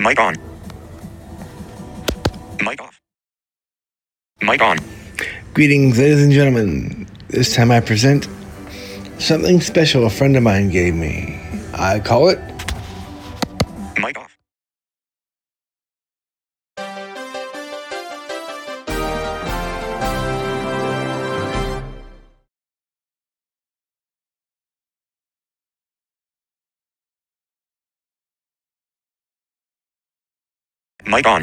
Mic on. Mic off. Mic on. Greetings, ladies and gentlemen. This time I present something special a friend of mine gave me. I call it Mic on.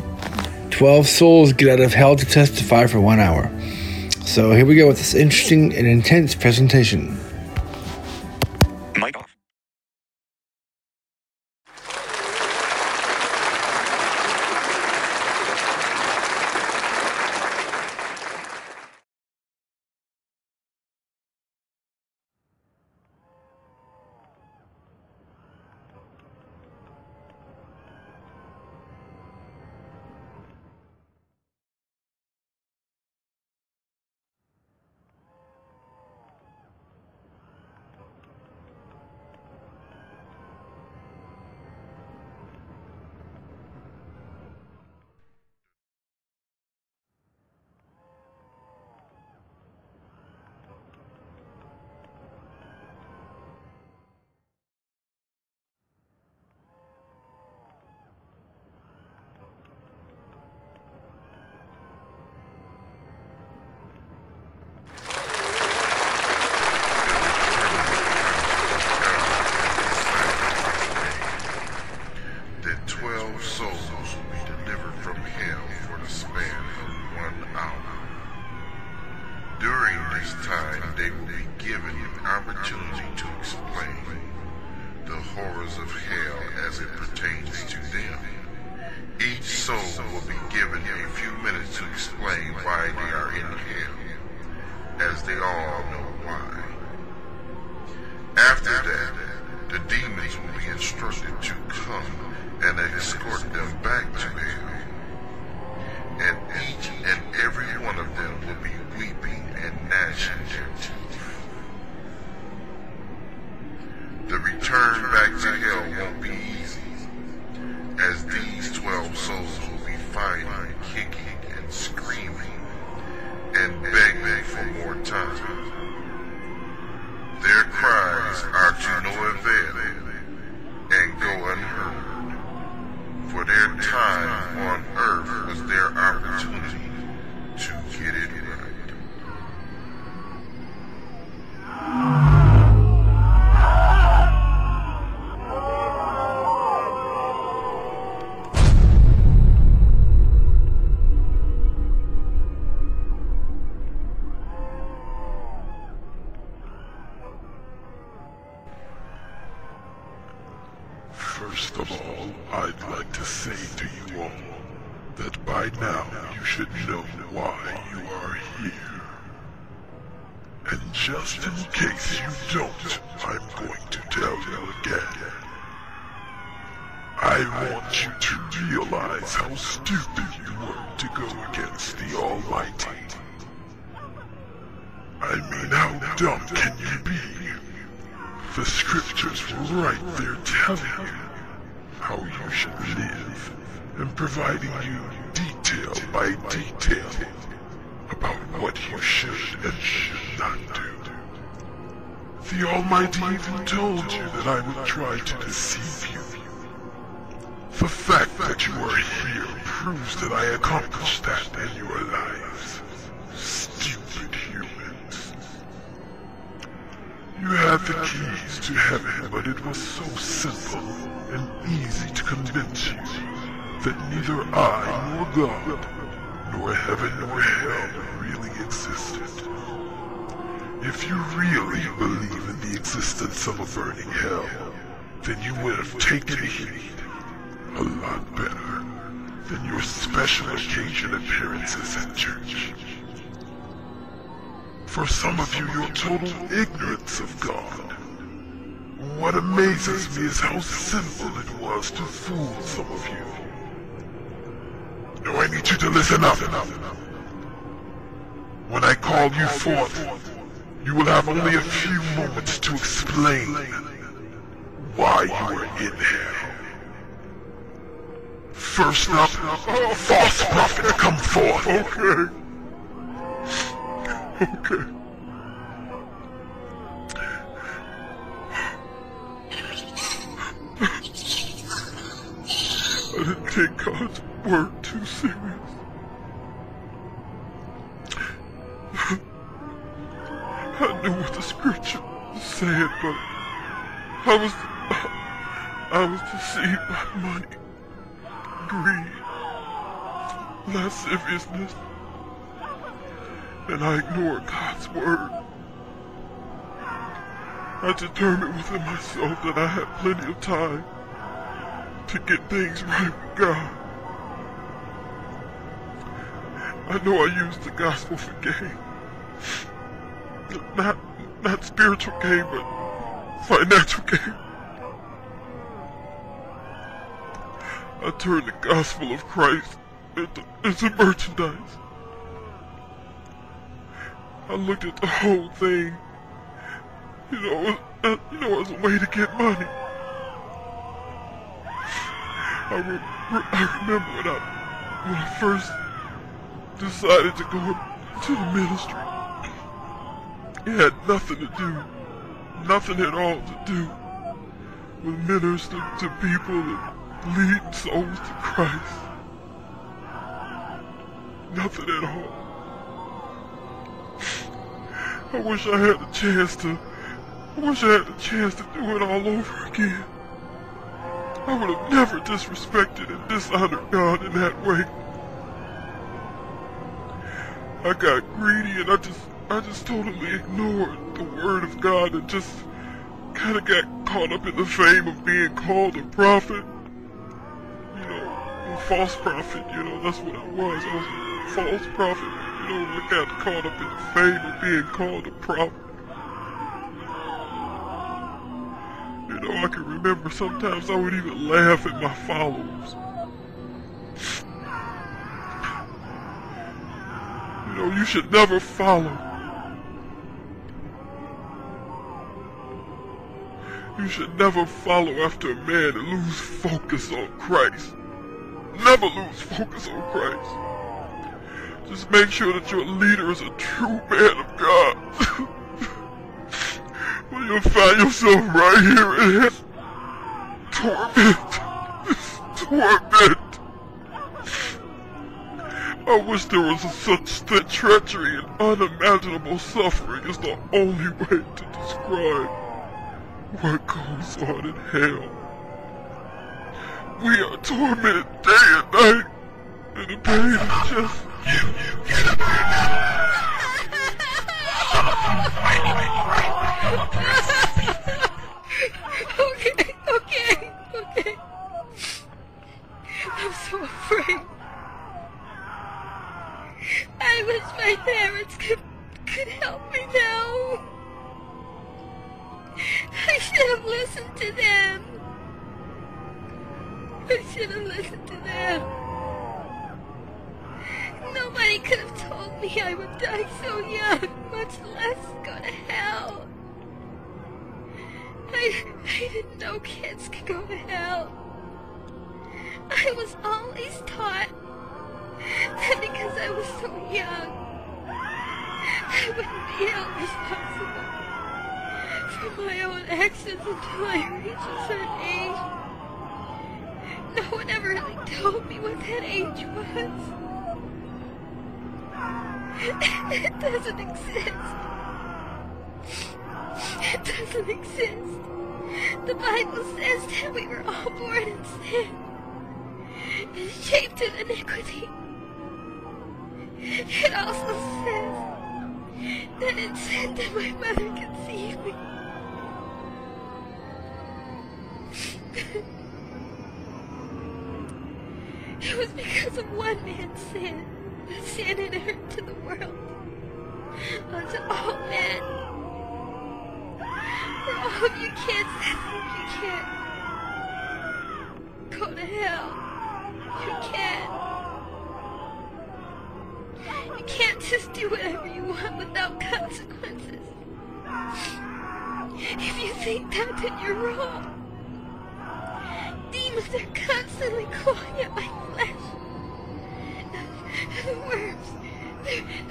12 Souls Get Out of Hell to Testify for one hour. So here we go with this interesting and intense presentation. They will be given an opportunity to explain the horrors of hell as it pertains to them. Each soul will be given a few minutes to explain why they are in hell, as they all know why. After that, the demons will be instructed to come and escort them back to hell. And each and every one of them will be weeping and gnashing their teeth. The return back to hell won't be easy, as these twelve souls will be fighting, kicking, and screaming, and begging for more time. Their cries are to no avail and go unheard. For their time on earth was their opportunity to get it right. Told you that I would try to deceive you. The fact that you are here proves that I accomplished that in your lives. Stupid humans. You had the keys to heaven, but it was so simple and easy to convince you that neither I nor God, nor heaven nor hell really existed. If you really believe in the existence of a burning hell, then you would have taken heed a lot better than your special occasion appearances at church. For some of you, your total ignorance of God. What amazes me is how simple it was to fool some of you. Now I need you to listen up. When I call you forth, you will have only a few moments to explain why you are in hell. First up, false prophet, come forth. Okay. Okay. I didn't take God's word too serious. I knew what the scripture said, but I was I was deceived by money, greed, lasciviousness, and I ignored God's word. I determined within myself that I had plenty of time to get things right with God. I know I used the gospel for gain. Not, not spiritual gain, but financial gain. I turned the gospel of Christ into, into merchandise. I looked at the whole thing, you know, as, you know, as a way to get money. I, re- re- I remember when I, when I first decided to go to the ministry. Nothing to do, nothing at all to do with ministering to people and leading souls to Christ. Nothing at all. I wish I had the chance to, I wish I had the chance to do it all over again. I would have never disrespected and dishonored God in that way. I got greedy and I just I just totally ignored the word of God and just kind of got caught up in the fame of being called a prophet. You know, a false prophet, you know, that's what I was. I was a false prophet. You know, I got caught up in the fame of being called a prophet. You know, I can remember sometimes I would even laugh at my followers. You know, you should never follow. You should never follow after a man and lose focus on Christ. Never lose focus on Christ. Just make sure that your leader is a true man of God. Well, you'll find yourself right here in his torment. torment. I wish there was such that treachery and unimaginable suffering is the only way to describe what goes on in hell. We are tormented day and night, and the pain is just... You,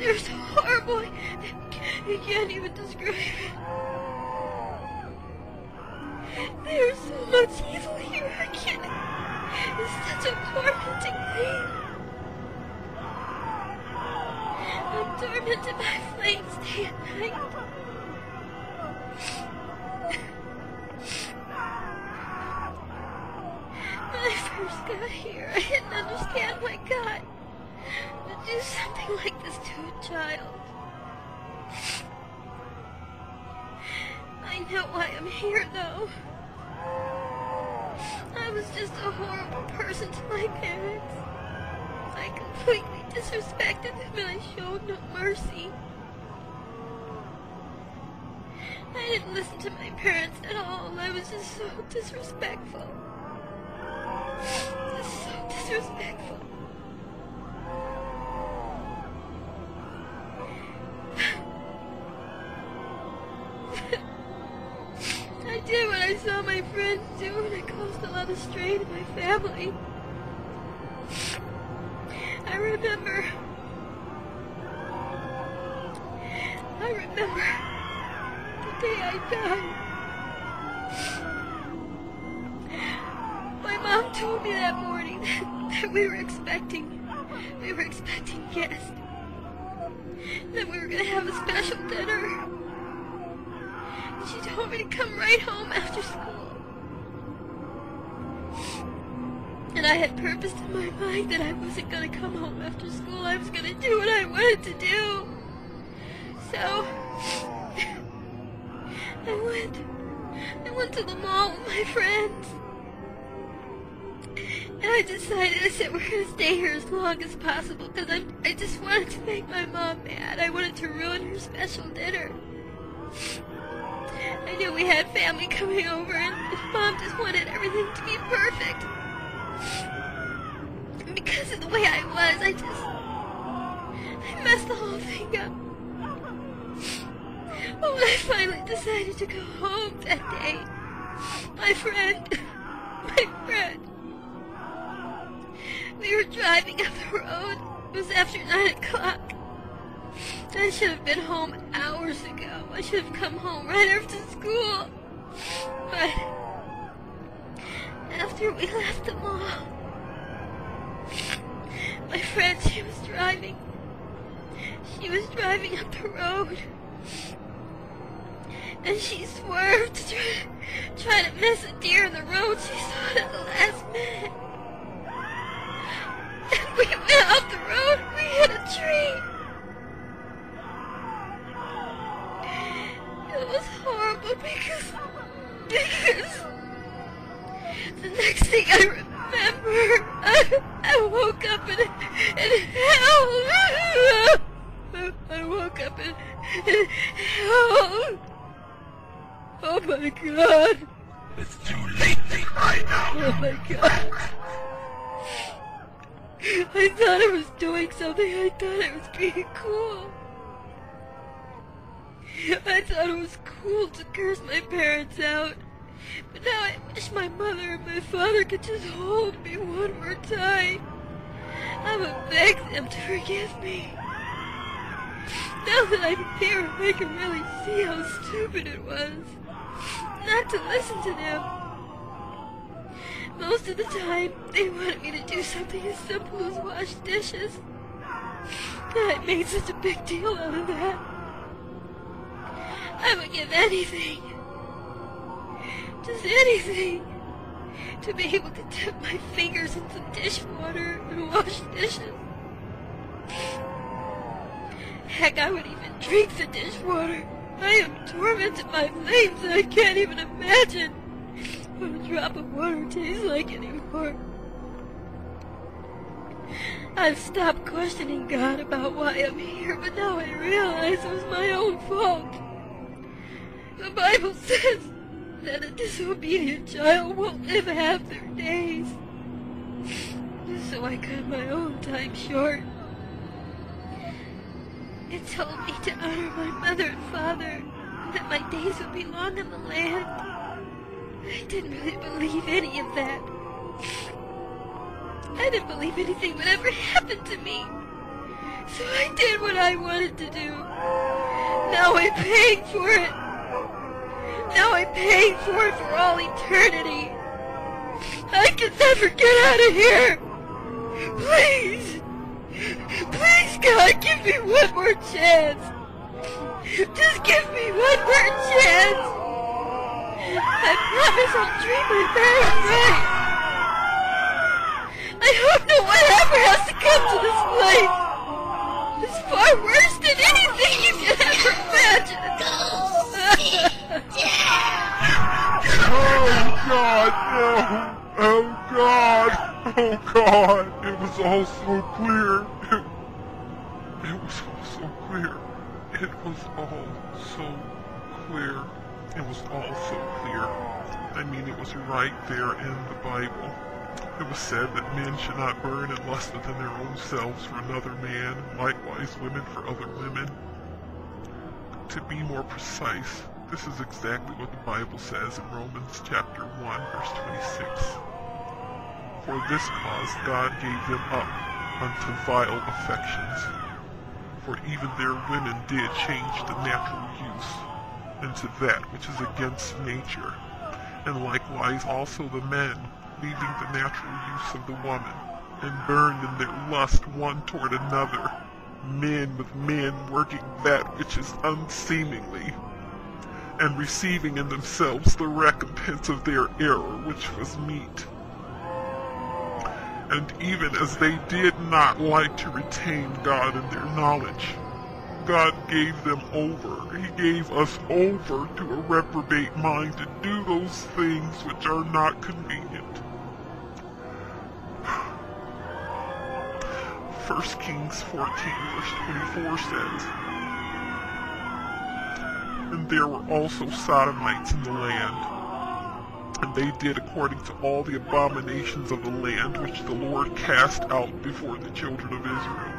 they're so horrible. I can't even describe it. There's so much evil here. I can't. It's such a tormenting pain. I'm tormented by flames day and night. Child. I know why I'm here, though. I was just a horrible person to my parents. I completely disrespected them and I showed no mercy. I didn't listen to my parents at all. I was just so disrespectful. Just so disrespectful. Friends do, and it caused a lot of strain in my family. I remember. I remember the day I died. My mom told me that morning that, that we were expecting, we were expecting guests. That we were gonna have a special dinner. She told me to come right home after school. And I had purposed in my mind that I wasn't gonna come home after school. I was gonna do what I wanted to do. So, I went. I went to the mall with my friends. And I decided, I said, we're gonna stay here as long as possible because I, I just wanted to make my mom mad. I wanted to ruin her special dinner. I knew we had family coming over, and Mom just wanted everything to be perfect. Because of the way I was, I just. I messed the whole thing up. But when I finally decided to go home that day, my friend. My friend. We were driving up the road. It was after 9 o'clock. I should have been home hours ago. I should have come home right after school. But after we left the mall, my friend, she was driving. She was driving up the road. And she swerved to try, try to miss a deer in the road. She saw it at the last minute. And we went off the road. We hit a tree. It was horrible because, because the next thing I remember, I, I woke up in, in hell. I woke up in, in hell. Oh my god. It's too late to cry now. Oh my god. I thought I was doing something. I thought I was being cool. I thought it was cool to curse my parents out. But now I wish my mother and my father could just hold me one more time. I would beg them to forgive me. Now that I'm here, I can really see how stupid it was. Not to listen to them. Most of the time, they wanted me to do something as simple as wash dishes. I made such a big deal out of that. I would give anything, just anything, to be able to dip my fingers in some dishwater and wash dishes. Heck, I would even drink the dishwater. I am tormented by flames that I can't even imagine what a drop of water tastes like anymore. I've stopped questioning God about why I'm here, but now I realize it was my own fault. The Bible says that a disobedient child won't live half their days. So I cut my own time short. It told me to honor my mother and father, that my days would be long in the land. I didn't really believe any of that. I didn't believe anything would ever happen to me. So I did what I wanted to do. Now I'm paying for it. Now I'm paying for it for all eternity. I can never get out of here. Please. Please, God, give me one more chance. Just give me one more chance. I promise I'll treat my parents right. I hope no one ever has to come to this place. It's far worse than anything you could ever imagine. Oh God, no! Oh God! Oh God! It was all so clear. It, it was all so clear. It was all so clear. It was all so clear. I mean, it was right there in the Bible. It was said that men should not burn and lust within their own selves for another man, likewise women for other women. To be more precise, this is exactly what the Bible says in Romans chapter 1, verse 26. For this cause God gave them up unto vile affections. For even their women did change the natural use into that which is against nature, and likewise also the men, leaving the natural use of the woman, and burned in their lust one toward another, men with men working that which is unseemingly, and receiving in themselves the recompense of their error which was meet. And even as they did not like to retain God in their knowledge, God gave them over. He gave us over to a reprobate mind to do those things which are not convenient. 1 Kings 14 verse 24 says, And there were also Sodomites in the land, and they did according to all the abominations of the land which the Lord cast out before the children of Israel.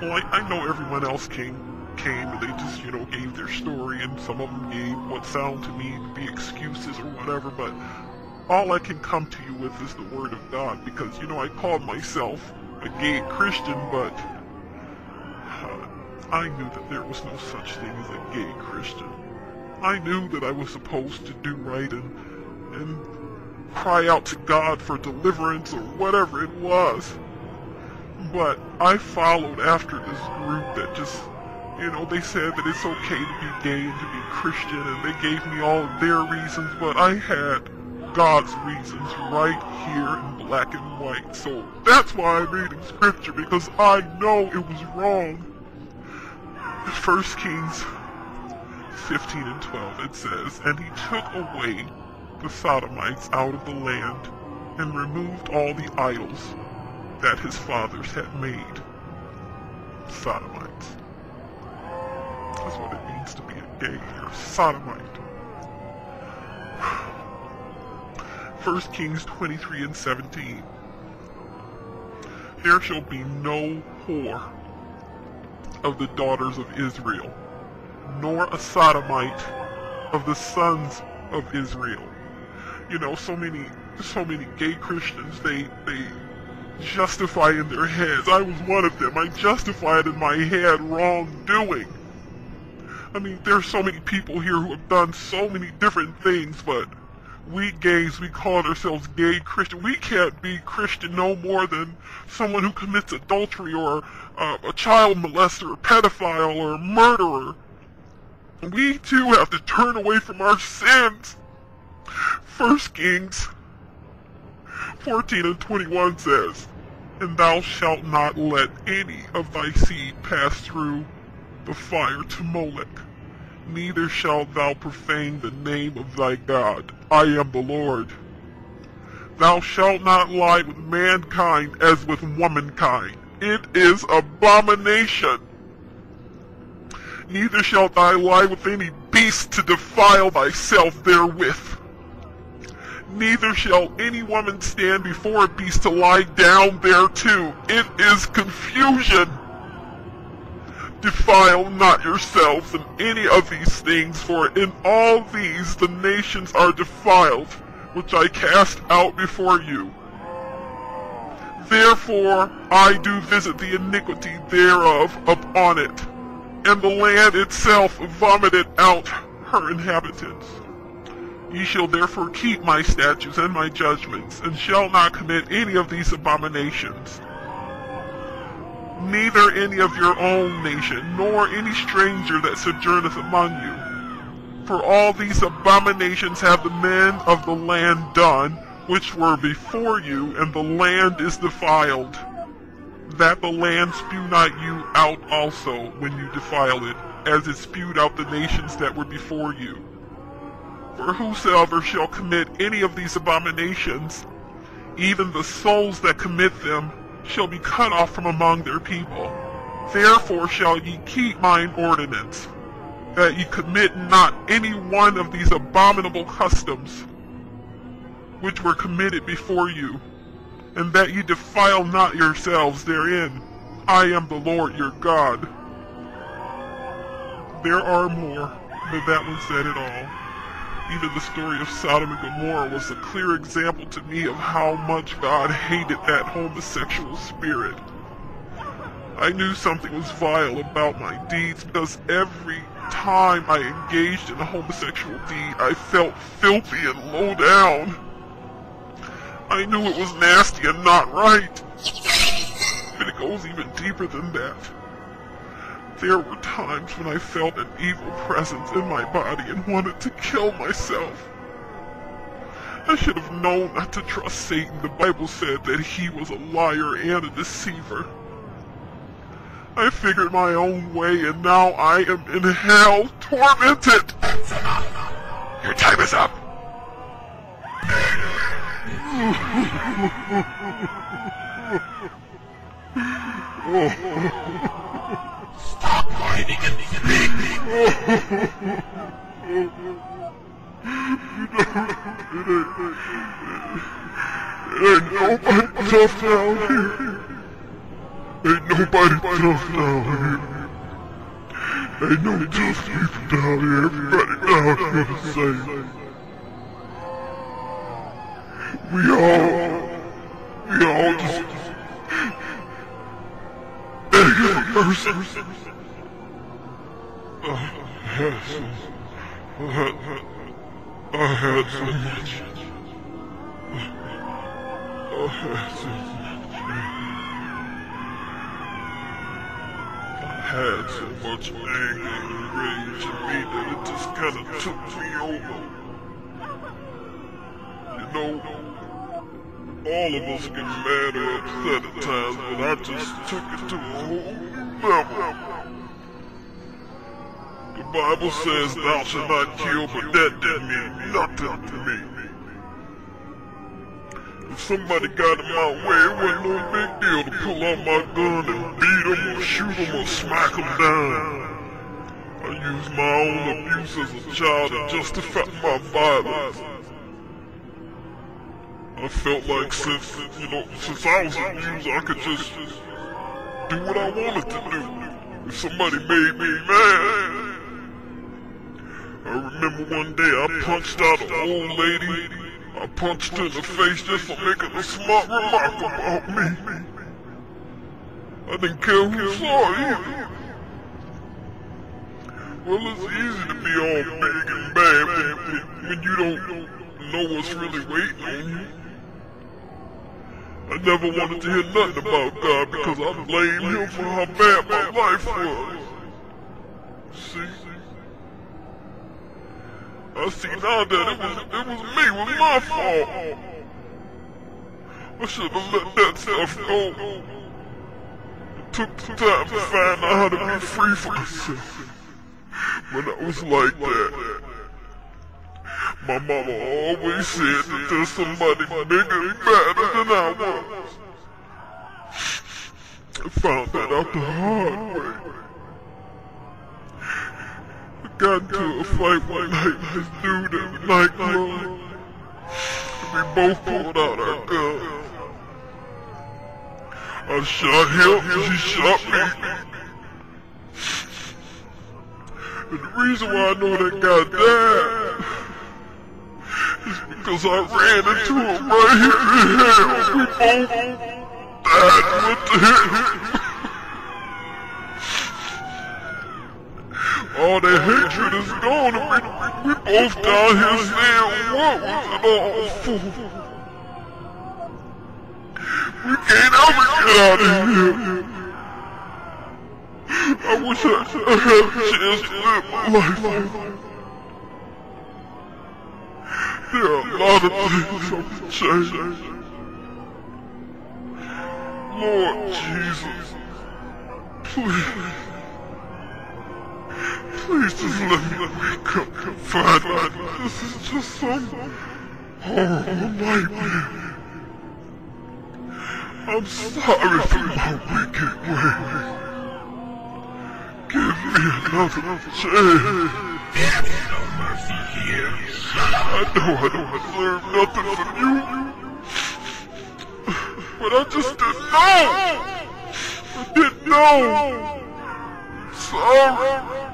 Well, I, I know everyone else came came and they just, you know, gave their story and some of them gave what sound to me to be excuses or whatever, but all I can come to you with is the word of God because, you know, I called myself a gay Christian, but I knew that there was no such thing as a gay Christian. I knew that I was supposed to do right and, and cry out to God for deliverance or whatever it was. But I followed after this group that just, you know, they said that it's okay to be gay and to be Christian, and they gave me all their reasons, but I had God's reasons right here in black and white. So that's why I'm reading scripture, because I know it was wrong. First Kings 15 and 12, it says, And he took away the Sodomites out of the land, and removed all the idols that his fathers had made. Sodomites. That's what it means to be a gay or sodomite. 1 Kings 23 and 17. There shall be no whore of the daughters of Israel, nor a sodomite of the sons of Israel. You know, so many, so many gay Christians, they, they justify in their heads. I was one of them. I justified in my head wrongdoing. I mean, there's so many people here who have done so many different things, but we gays, we call ourselves gay Christian. We can't be Christian no more than someone who commits adultery or uh, a child molester, or pedophile, or a murderer. We too have to turn away from our sins. First Kings 14 and 21 says, And thou shalt not let any of thy seed pass through the fire to Molech, neither shalt thou profane the name of thy God. I am the Lord. Thou shalt not lie with mankind as with womankind. It is abomination. Neither shalt thou lie with any beast to defile thyself therewith. Neither shall any woman stand before a beast to lie down thereto. It is confusion. Defile not yourselves in any of these things, for in all these the nations are defiled, which I cast out before you. Therefore I do visit the iniquity thereof upon it, and the land itself vomited out her inhabitants. Ye shall therefore keep my statutes and my judgments, and shall not commit any of these abominations. Neither any of your own nation, nor any stranger that sojourneth among you. For all these abominations have the men of the land done, which were before you, and the land is defiled. That the land spew not you out also when you defile it, as it spewed out the nations that were before you. For whosoever shall commit any of these abominations, even the souls that commit them, shall be cut off from among their people. Therefore shall ye keep mine ordinance, that ye commit not any one of these abominable customs, which were committed before you, and that ye defile not yourselves therein. I am the Lord your God. There are more, but that one said it all. Even the story of Sodom and Gomorrah was a clear example to me of how much God hated that homosexual spirit. I knew something was vile about my deeds because every time I engaged in a homosexual deed, I felt filthy and low down. I knew it was nasty and not right. But it goes even deeper than that. There were times when I felt an evil presence in my body and wanted to kill myself. I should have known not to trust Satan. The Bible said that he was a liar and a deceiver. I figured my own way and now I am in hell, tormented. Your time is up. Speak. Ain't nobody tough down here. Ain't nobody tough down here. Ain't no tough people down here. Everybody down here the same. We all, we all just for mercy. I had so, much. I had so much. I had so much anger and rage in me that it just kind of took me over. You know, all of us get mad or upset at times, but I just took it to a whole level. The Bible says thou shalt not kill, but that didn't mean nothing to me. If somebody got in my way, it wasn't no big deal to pull out my gun and beat them or shoot them or smack them down. I used my own abuse as a child to justify my violence. I felt like since, you know, since I was abused, I could just do what I wanted to do. If somebody made me mad, I remember one day I punched out an old lady. I punched her in the face just for making a smart remark about me. I didn't care who saw it either. Well, it's easy to be all big and bad when, you don't know what's really waiting on you. I never wanted to hear nothing about God because I blamed Him for how bad my life was. See? I see now that it was it was me, it was my fault. I should have let that stuff go. It took the time to find out how to be free for myself. When I was like that. My mama always said that there's somebody bigger and better than I was. I found that out the hard way. Got to a fight one night, this dude at night, bro. We both pulled out our guns. I shot him, she shot me. And the reason why I know that guy died is because I ran into him right here in hell. We both died with him. All the hatred is gone. We, we both down here saying what was it all for? We can't ever get out of here. I wish I, I had a chance to live my life. There are a lot of things I would change. Lord Jesus, please. Please just let me come, come find. This is just some horrible nightmare. I'm sorry for my wicked ways. Give me another chance. no mercy here. I know I don't deserve nothing from you. But I just didn't know. I didn't know. Sorry.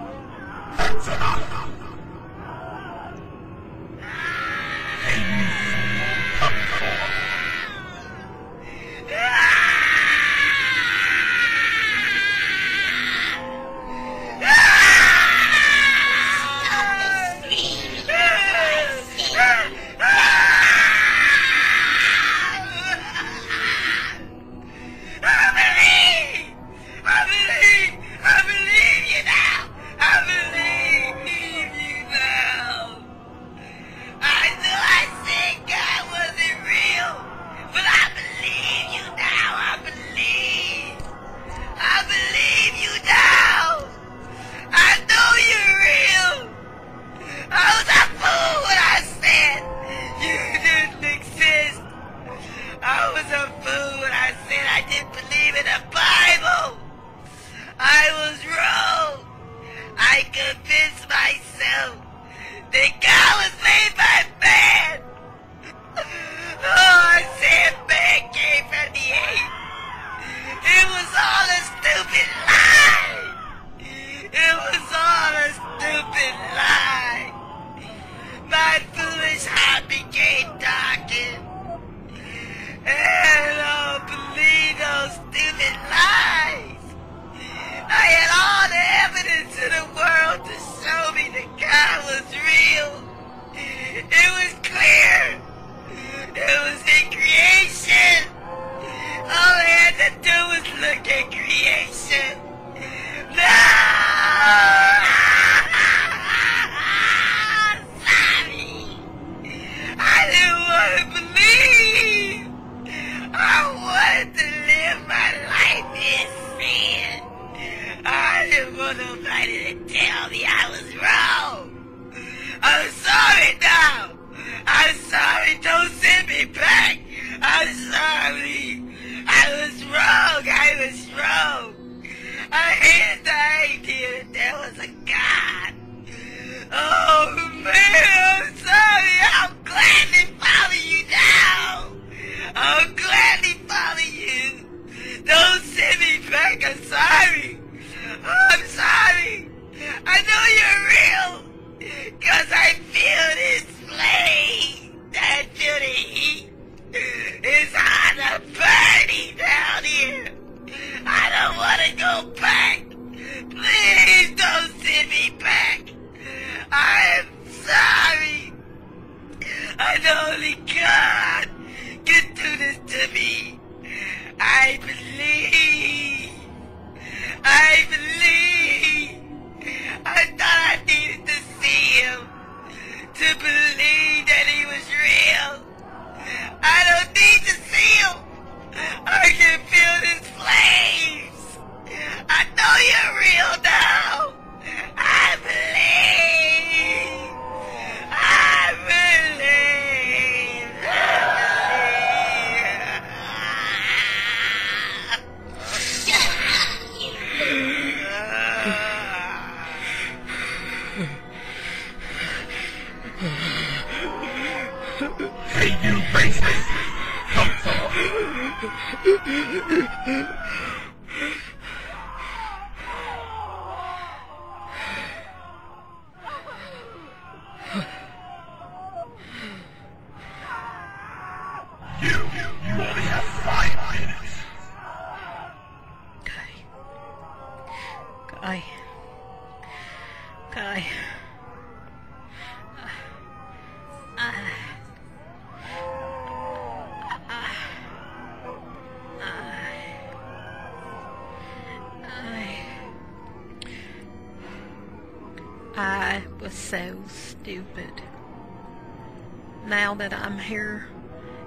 That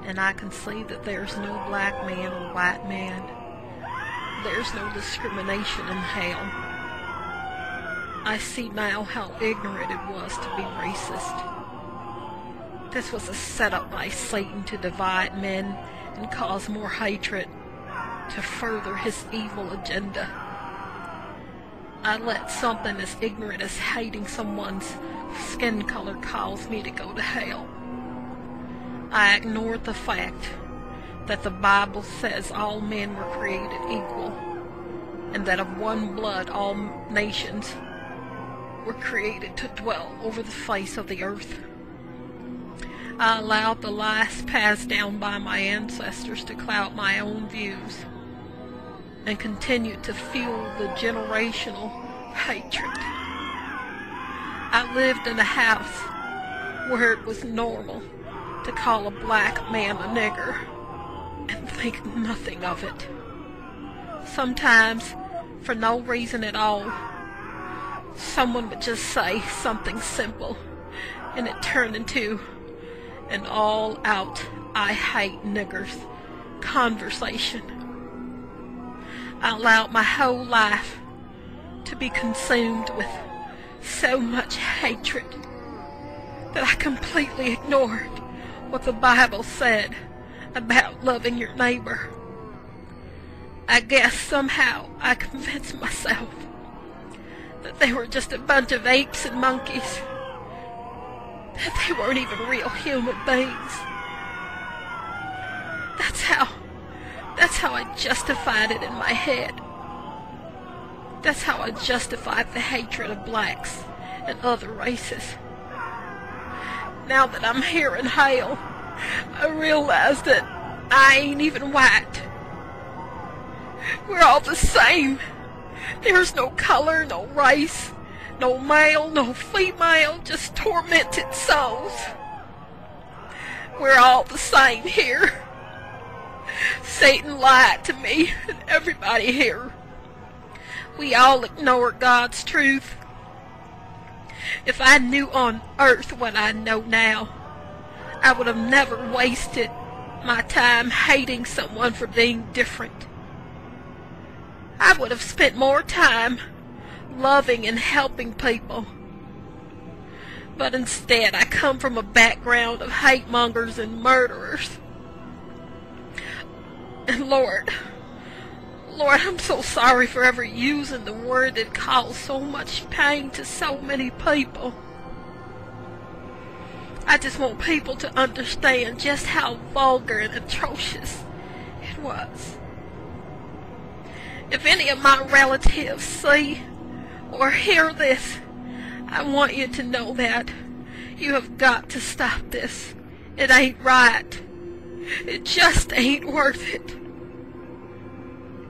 and I can see that there's no black man or white man, there's no discrimination in hell. I see now how ignorant it was to be racist. This was a setup by Satan to divide men and cause more hatred to further his evil agenda. I let something as ignorant as hating someone's skin color cause me to go to hell. I ignored the fact that the Bible says all men were created equal and that of one blood all nations were created to dwell over the face of the earth. I allowed the lies passed down by my ancestors to cloud my own views and continued to fuel the generational hatred. I lived in a house where it was normal to call a black man a nigger and think nothing of it. Sometimes, for no reason at all, someone would just say something simple and it turned into an all out I hate niggers conversation. I allowed my whole life to be consumed with so much hatred that I completely ignored what the Bible said about loving your neighbor. I guess somehow I convinced myself that they were just a bunch of apes and monkeys. That they weren't even real human beings. That's how, that's how I justified it in my head. That's how I justified the hatred of blacks and other races. Now that I'm here in hell, I realize that I ain't even white. We're all the same. There's no color, no race, no male, no female, just tormented souls. We're all the same here. Satan lied to me and everybody here. We all ignore God's truth. If I knew on earth what I know now, I would have never wasted my time hating someone for being different. I would have spent more time loving and helping people. But instead, I come from a background of hate mongers and murderers. And Lord, Lord, I'm so sorry for ever using the word that caused so much pain to so many people. I just want people to understand just how vulgar and atrocious it was. If any of my relatives see or hear this, I want you to know that you have got to stop this. It ain't right. It just ain't worth it.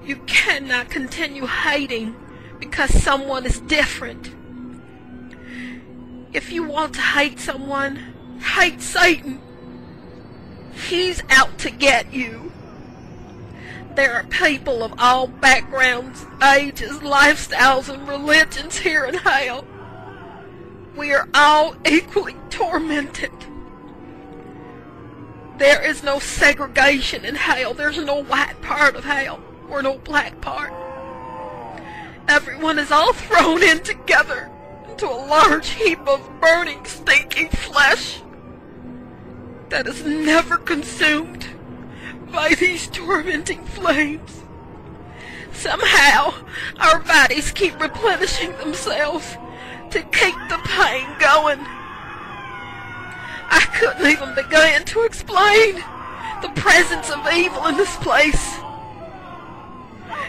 You cannot continue hating because someone is different. If you want to hate someone, hate Satan. He's out to get you. There are people of all backgrounds, ages, lifestyles, and religions here in hell. We are all equally tormented. There is no segregation in hell. There's no white part of hell or no black part. Everyone is all thrown in together into a large heap of burning, stinking flesh that is never consumed by these tormenting flames. Somehow, our bodies keep replenishing themselves to keep the pain going. I couldn't even begin to explain the presence of evil in this place.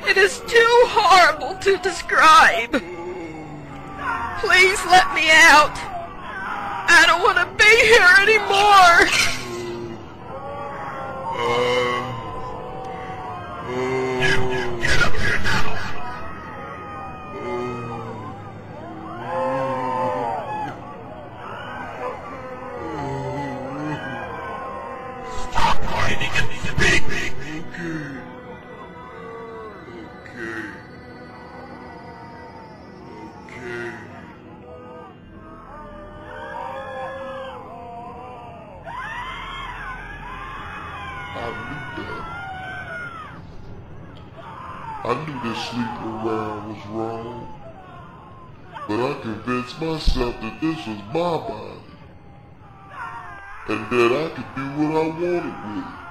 It is too horrible to describe. Please let me out. I don't want to be here anymore. Get up um, oh. Myself that this was my body, and that I could do what I wanted with it.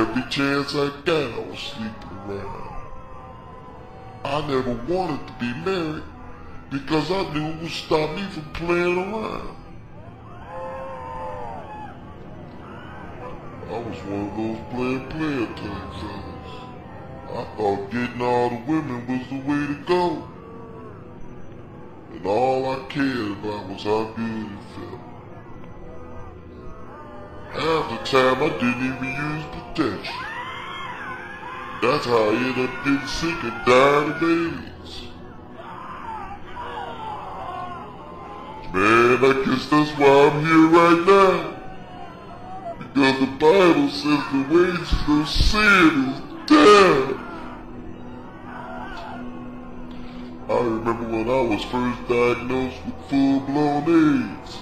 Every chance I got, I was sleeping around. I never wanted to be married because I knew it would stop me from playing around. I was one of those player player type fellas. I thought getting all the women was the way to go. And all I cared about was how good it felt. Half the time I didn't even use protection. That's how I ended up getting sick and dying of AIDS. Man, I guess that's why I'm here right now. Because the Bible says the wages of sin is death. I remember when I was first diagnosed with full-blown AIDS.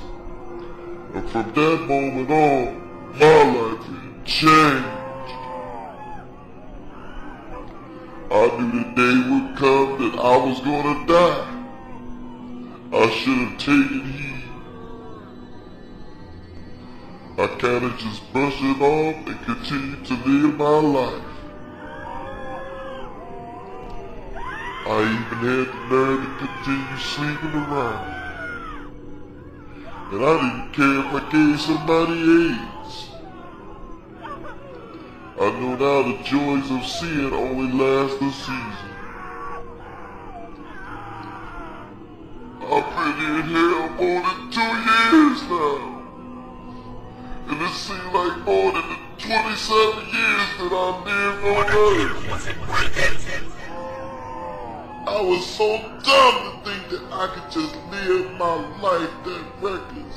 And from that moment on, my life had changed. I knew the day would come that I was gonna die. I should have taken heed. I kinda just brushed it off and continued to live my life. I even had the nerve to continue sleeping around. And I didn't care if I gave somebody AIDS. I know now the joys of sin only last a season. I've been in hell more than two years now. And it seems like more than the 27 years that I've lived on earth. I was so dumb to think that I could just live my life that reckless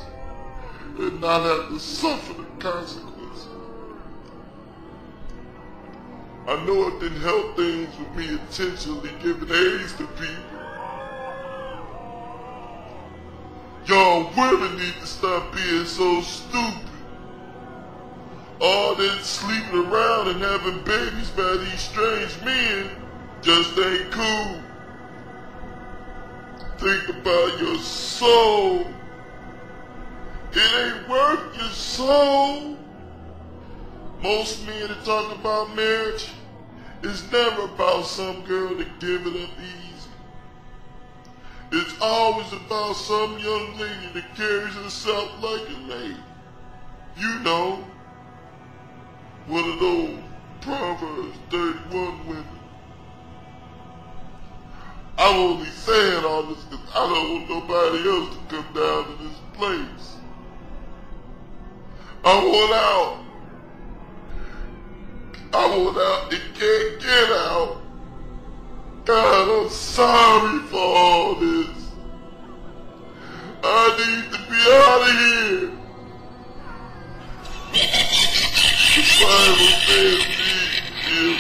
and not have to suffer the consequences. I know it didn't help things with me intentionally giving AIDS to people. Y'all women need to stop being so stupid. All this sleeping around and having babies by these strange men just ain't cool. Think about your soul. It ain't worth your soul. Most men that talk about marriage is never about some girl that give it up easy. It's always about some young lady that carries herself like a lady. You know, one of those Proverbs 31 women. I'm only saying all this because I don't want nobody else to come down to this place. I want out. I want out and can't get out. God, I'm sorry for all this. I need to be out of here. The Bible says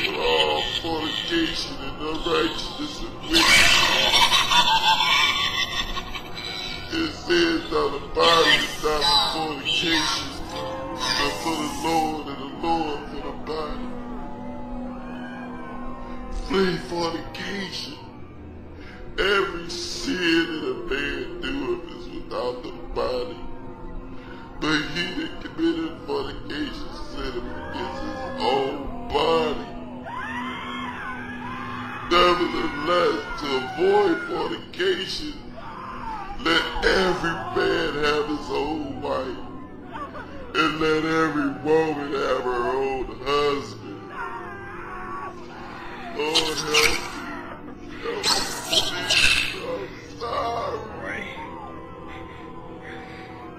with all fornication and unrighteousness and wickedness. It says on the body is not for fornication, but for the Lord and the Lord for the body. Flee fornication. Every sin that a man doeth is without the body. But he that committed fornication sinneth against his own body. Nevertheless, to avoid fornication, let every man have his own wife, and let every woman have her own husband. Lord help me. Help me. I'm sorry.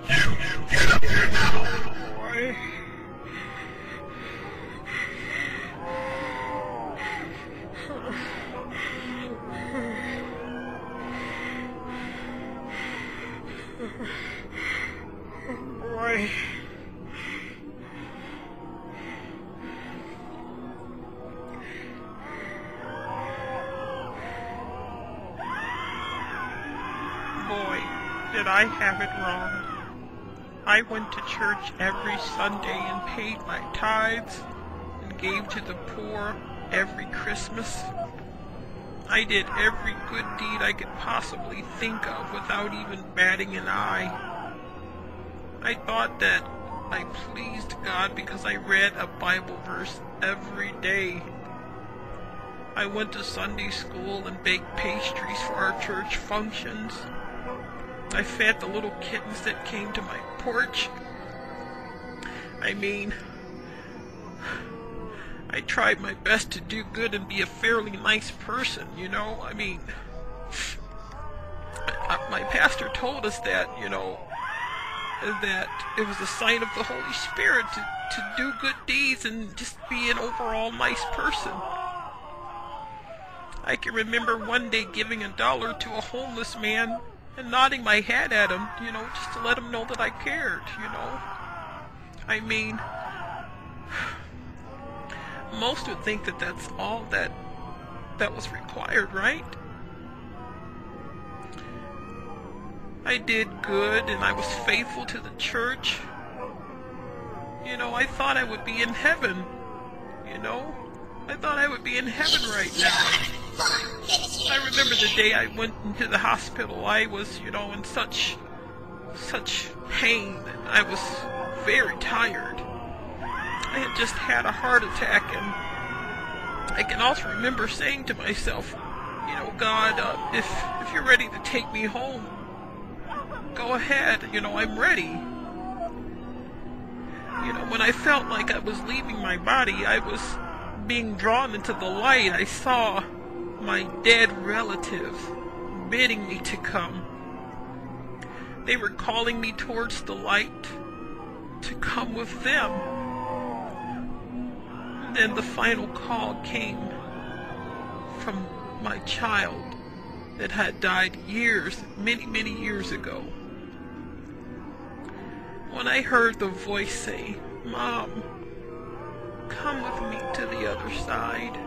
You get up here now. Boy. Church every Sunday and paid my tithes and gave to the poor every Christmas. I did every good deed I could possibly think of without even batting an eye. I thought that I pleased God because I read a Bible verse every day. I went to Sunday school and baked pastries for our church functions. I fed the little kittens that came to my porch. I mean, I tried my best to do good and be a fairly nice person, you know? I mean, I, my pastor told us that, you know, that it was a sign of the Holy Spirit to, to do good deeds and just be an overall nice person. I can remember one day giving a dollar to a homeless man and nodding my head at him, you know, just to let him know that I cared, you know. I mean, most would think that that's all that that was required, right? I did good and I was faithful to the church. You know, I thought I would be in heaven. You know, I thought I would be in heaven right now. I remember the day I went into the hospital. I was, you know, in such, such pain. And I was very tired. I had just had a heart attack, and I can also remember saying to myself, you know, God, uh, if if you're ready to take me home, go ahead. You know, I'm ready. You know, when I felt like I was leaving my body, I was being drawn into the light. I saw my dead relatives bidding me to come. They were calling me towards the light to come with them. And then the final call came from my child that had died years, many, many years ago. When I heard the voice say, Mom, come with me to the other side.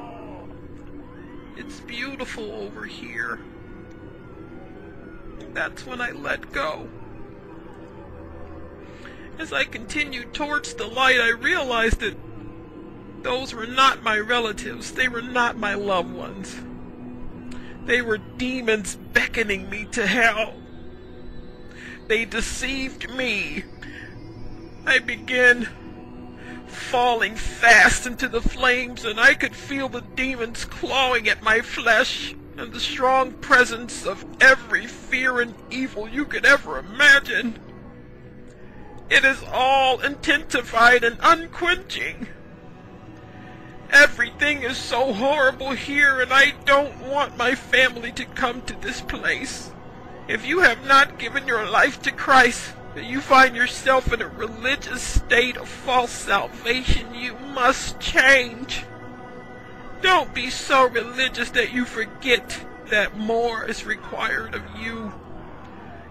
It's beautiful over here. That's when I let go. As I continued towards the light, I realized that those were not my relatives. They were not my loved ones. They were demons beckoning me to hell. They deceived me. I began falling fast into the flames, and I could feel the demons clawing at my flesh and the strong presence of every fear and evil you could ever imagine. It is all intensified and unquenching. Everything is so horrible here, and I don't want my family to come to this place. If you have not given your life to Christ, you find yourself in a religious state of false salvation, you must change. Don't be so religious that you forget that more is required of you.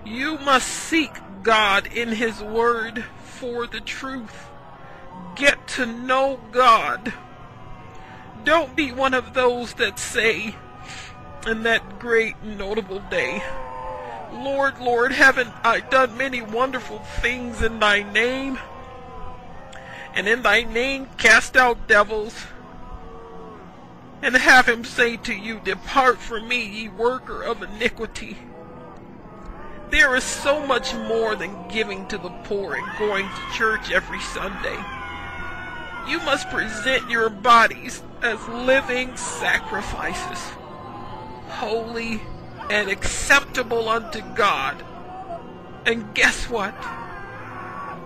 You must seek God in His Word for the truth. Get to know God. Don't be one of those that say, in that great notable day, Lord, Lord, haven't I done many wonderful things in thy name? And in thy name cast out devils? And have him say to you, Depart from me, ye worker of iniquity. There is so much more than giving to the poor and going to church every Sunday. You must present your bodies as living sacrifices, holy and acceptable unto God. And guess what?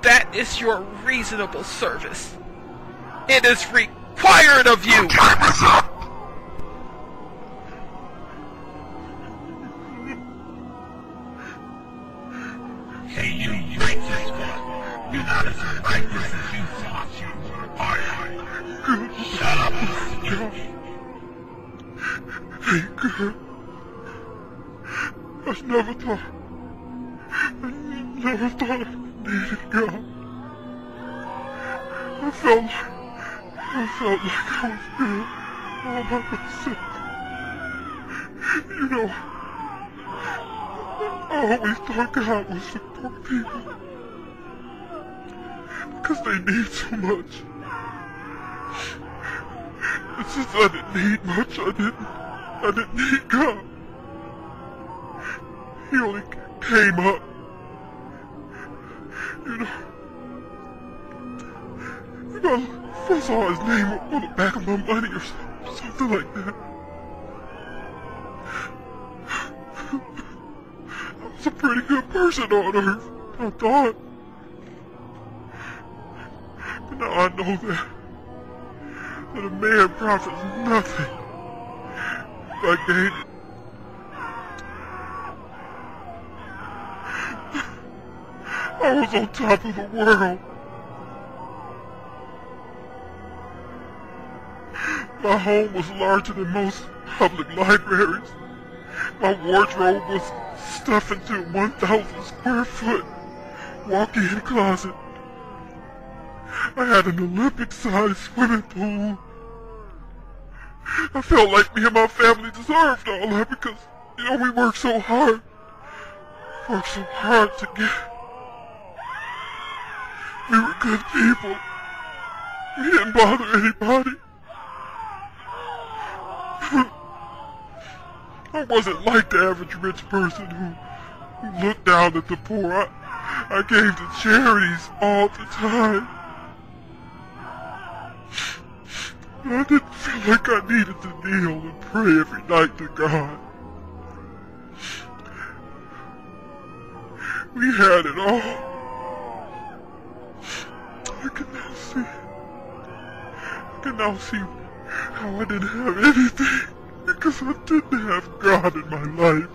That is your reasonable service. It is required of you. Need much. It's just I didn't need much. I didn't. I didn't need God. He only came up. You know. You know, I saw his name on the back of my money or something like that. I was a pretty good person on earth, I thought. Now I know that, that a man profits nothing by gaining. I was on top of the world. My home was larger than most public libraries. My wardrobe was stuffed into a 1,000 square foot walk-in closet. I had an Olympic-sized swimming pool. I felt like me and my family deserved all that because, you know, we worked so hard. Worked so hard to get. We were good people. We didn't bother anybody. I wasn't like the average rich person who, who looked down at the poor. I, I gave to charities all the time. I didn't feel like I needed to kneel and pray every night to God. We had it all. I can now see. I can now see how I didn't have anything because I didn't have God in my life.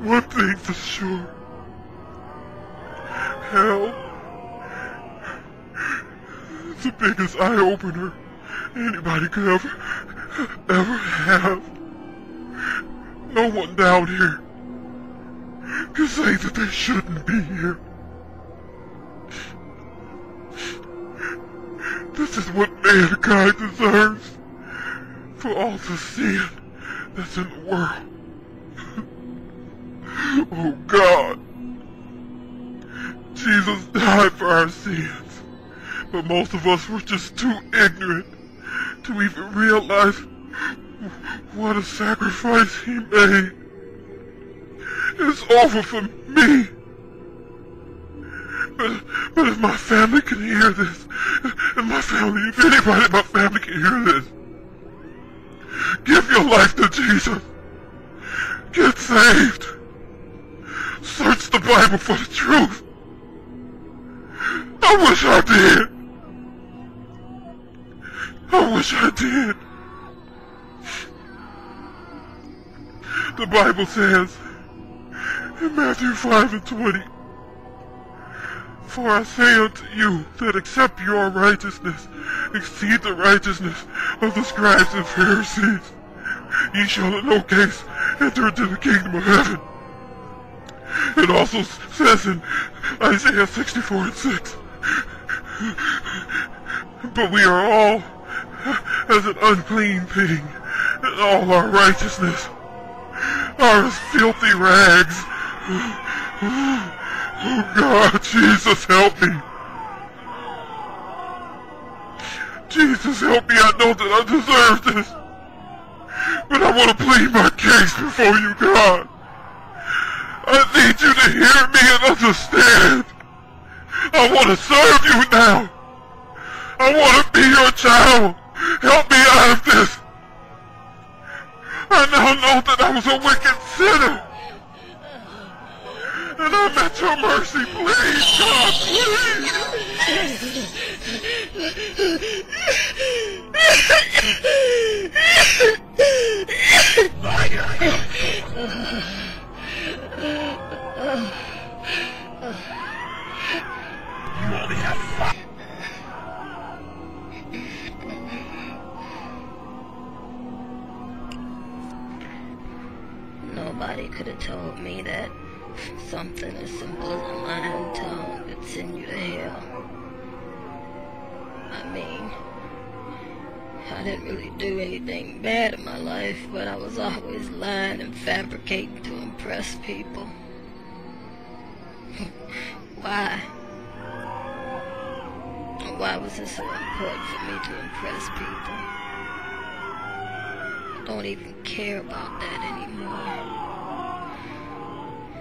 One thing for sure. Hell. It's the biggest eye-opener anybody could ever, ever have. No one down here can say that they shouldn't be here. This is what mankind deserves for all the sin that's in the world. oh God. Jesus died for our sins, but most of us were just too ignorant to even realize what a sacrifice he made. It's awful for me. But, but if my family can hear this, if my family, if anybody in my family can hear this, give your life to Jesus. Get saved. Search the Bible for the truth. I wish I did. Oh, I wish I did. The Bible says in Matthew 5 and 20, For I say unto you that except your righteousness exceed the righteousness of the scribes and Pharisees, ye shall in no case enter into the kingdom of heaven. It also says in Isaiah 64 and 6, But we are all as an unclean thing, and all our righteousness are as filthy rags. Oh God, Jesus, help me. Jesus, help me. I know that I deserve this. But I want to plead my case before you, God. I need you to hear me and understand. I want to serve you now. I want to be your child. Help me out of this. I now know that I was a wicked sinner. And I'm at your mercy. Please, God, please. You could have told me that something as simple as a tongue could send you to hell. I mean, I didn't really do anything bad in my life, but I was always lying and fabricating to impress people. Why? why was it so important for me to impress people. I don't even care about that anymore.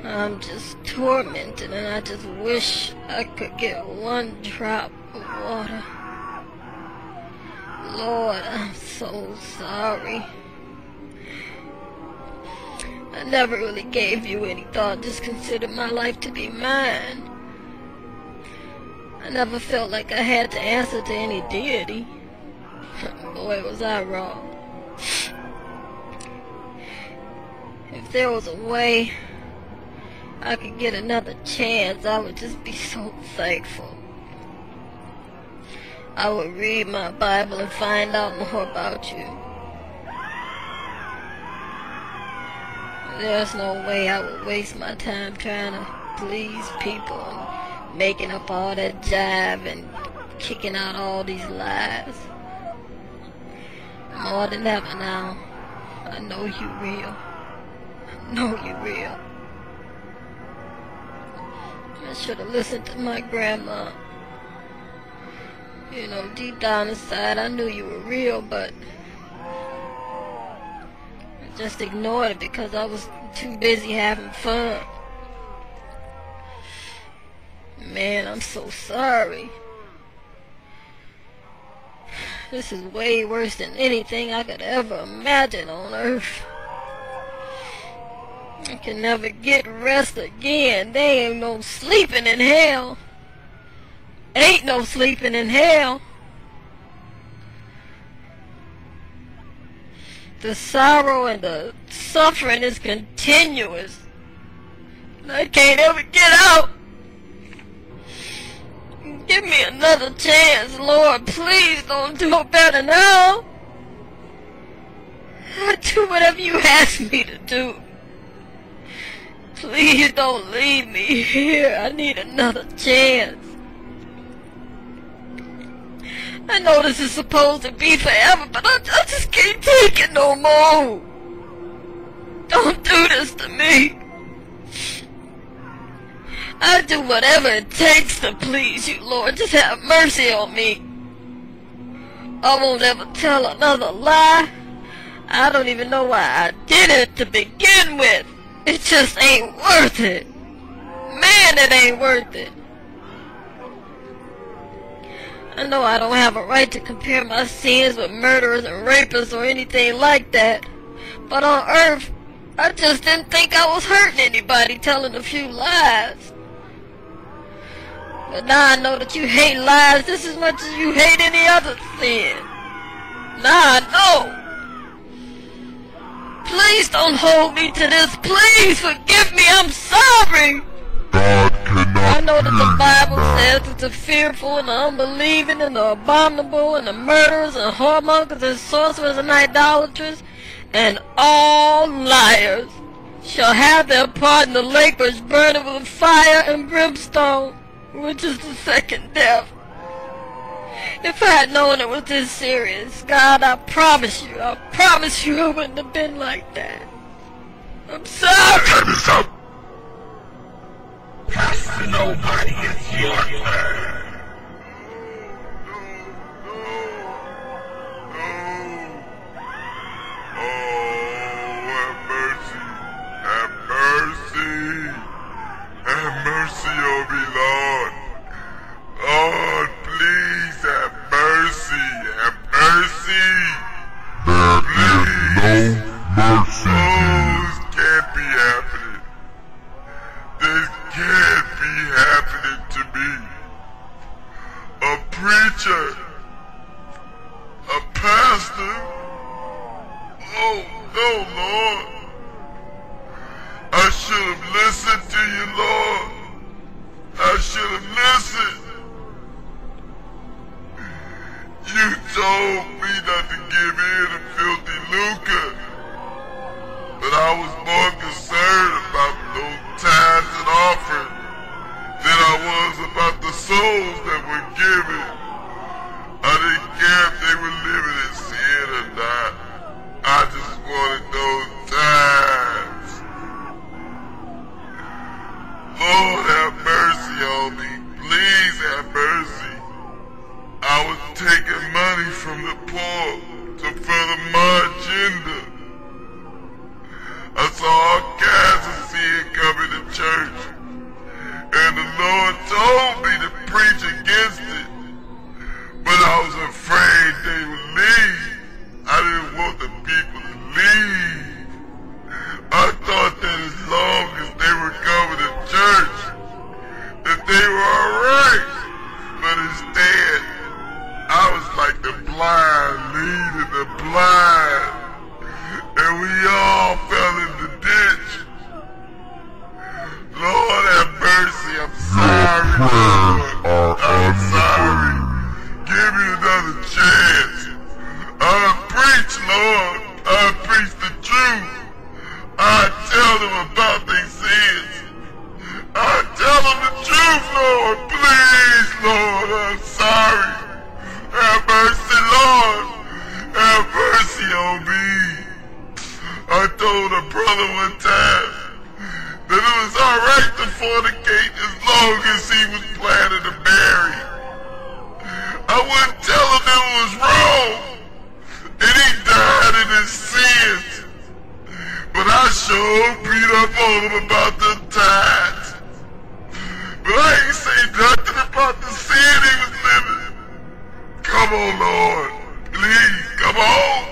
I'm just tormented and I just wish I could get one drop of water. Lord, I'm so sorry. I never really gave you any thought, just considered my life to be mine. I never felt like I had to answer to any deity. Boy, was I wrong. If there was a way I could get another chance, I would just be so thankful. I would read my Bible and find out more about you. There's no way I would waste my time trying to please people and making up all that jive and kicking out all these lies. More than ever now, I know you real. I know you real. I should have listened to my grandma. You know, deep down inside, I knew you were real, but I just ignored it because I was too busy having fun. Man, I'm so sorry. This is way worse than anything I could ever imagine on Earth. I can never get rest again. There ain't no sleeping in hell. Ain't no sleeping in hell. The sorrow and the suffering is continuous. I can't ever get out. Give me another chance, Lord. Please don't do it better now. I'll do whatever you ask me to do. Please don't leave me here. I need another chance. I know this is supposed to be forever, but I, I just can't take it no more. Don't do this to me. I do whatever it takes to please you, Lord. Just have mercy on me. I won't ever tell another lie. I don't even know why I did it to begin with. It just ain't worth it. Man, it ain't worth it. I know I don't have a right to compare my sins with murderers and rapists or anything like that. But on earth, I just didn't think I was hurting anybody telling a few lies. But now I know that you hate lies just as much as you hate any other sin. Now I know. Please don't hold me to this. Please forgive me. I'm sorry. God cannot I know that the Bible says that the fearful and the unbelieving and the abominable and the murderers and whoremongers and sorcerers and idolaters and all liars shall have their part in the lake which burneth with fire and brimstone, which is the second death. If I had known it was this serious, God, I promise you, I promise you I wouldn't have been like that. I'm sorry. Time is up. Pass nobody, it's your turn. Oh, have mercy. Have mercy. Have mercy on me, Lord. Lord, please have mercy. Have mercy. There is no mercy Oh, this can't be happening. This can't be happening to me. A preacher. A pastor. Oh, no, Lord. I should have listened to you, Lord. I should have listened. Told me not to give in to filthy lucre. But I was more concerned about those tithes and offerings than I was about the souls that were given. I didn't care if they were living in sin or not. I just wanted those tithes. Lord, have mercy on me. Please have mercy away from the poor to further my agenda. I saw all kinds of sin coming to church, and the Lord told me to preach against it, but I was afraid they would leave. I didn't want the people to leave. Blind leading the blind. And we all fell in the ditch. Lord have mercy, I'm sorry, Please,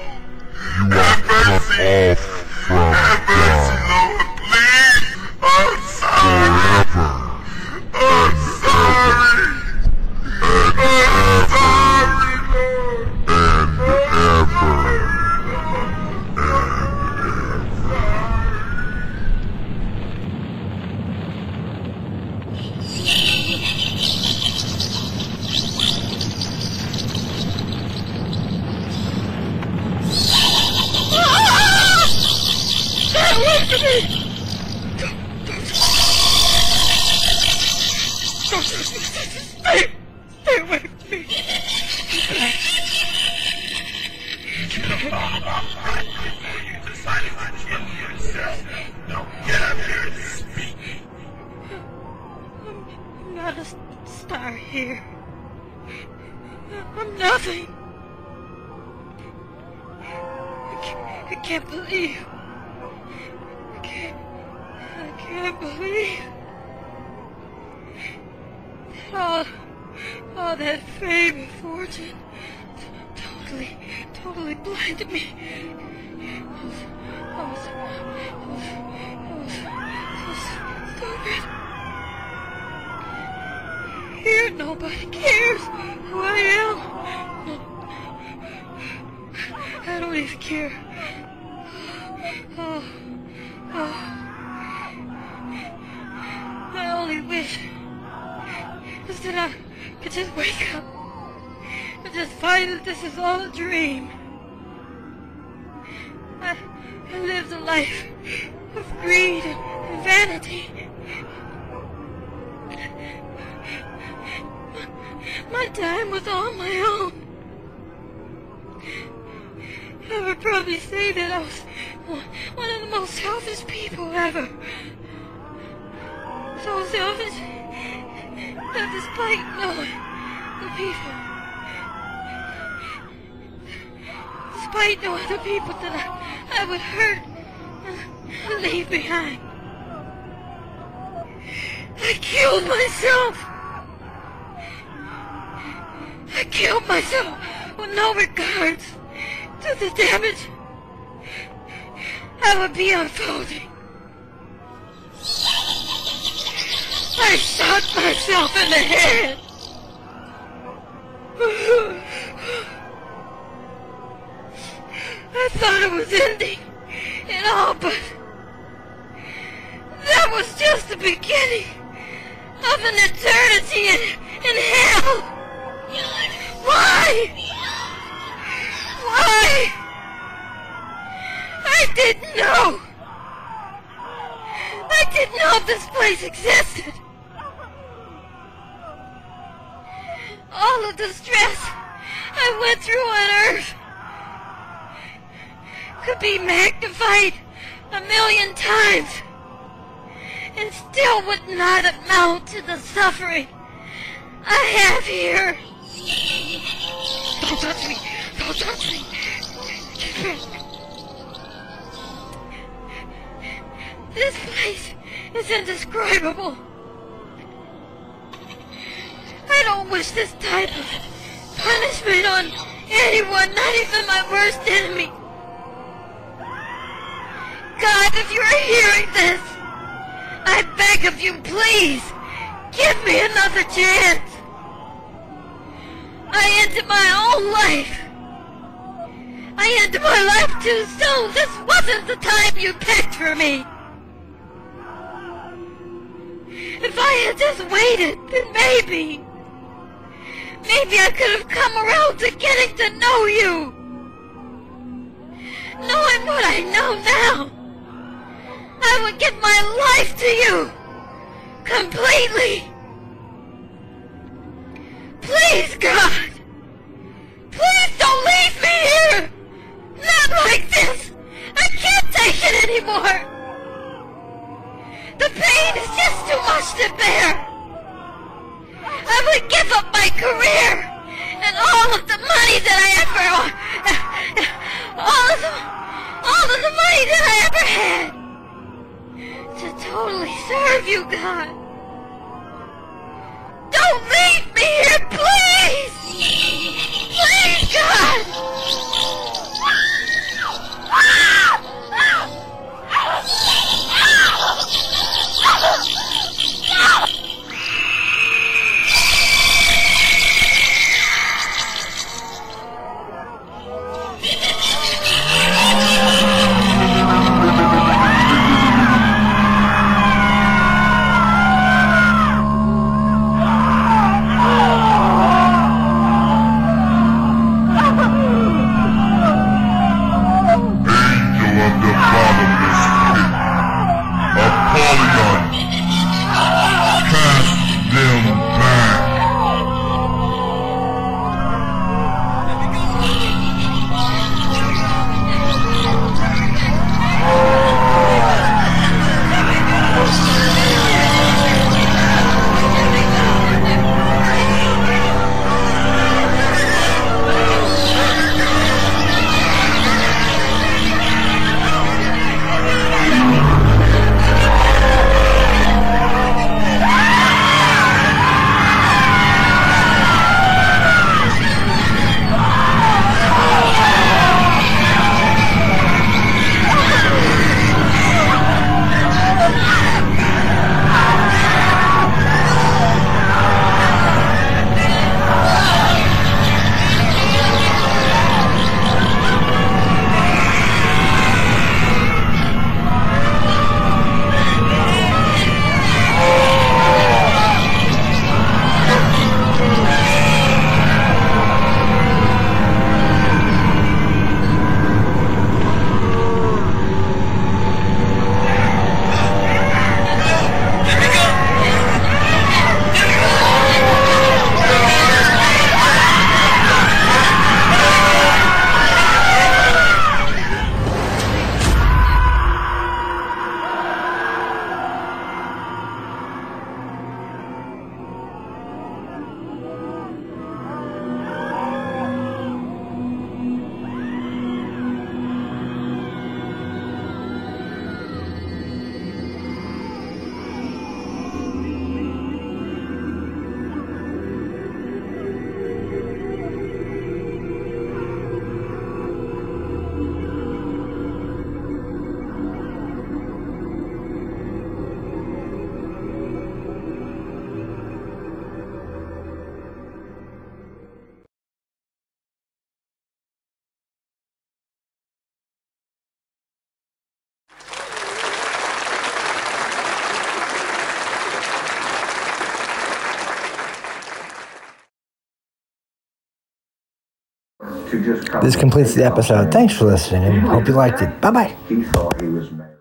selfish people ever. So selfish that despite knowing the people, despite knowing the people that I, I would hurt and leave behind, I killed myself. I killed myself with no regards to the damage I would be unfolding. I shot myself in the head. I thought it was ending and all, but that was just the beginning of an eternity in, in hell. Why? Why? I didn't know. I didn't know this place existed. All of the stress I went through on Earth could be magnified a million times and still would not amount to the suffering I have here. Don't touch me! Don't touch me! This place is indescribable. I don't wish this type of punishment on anyone, not even my worst enemy. God, if you are hearing this, I beg of you, please, give me another chance. I ended my own life. I ended my life too soon. This wasn't the time you picked for me. If I had just waited, then maybe, maybe I could have come around to getting to know you. Knowing what I know now, I would give my life to you. Completely. Please, God. Please don't leave me here. Not like this. I can't take it anymore. The pain is just too much to bear. I would give up my career and all of the money that I ever, all of the, all of the money that I ever had to totally serve you, God. Don't leave me here, please! Please, God! Ah! Ah! Ah! Angel of the bottomless pit, Apollyon, cast them back. This completes the episode. Thanks for listening hope you liked it. Bye bye.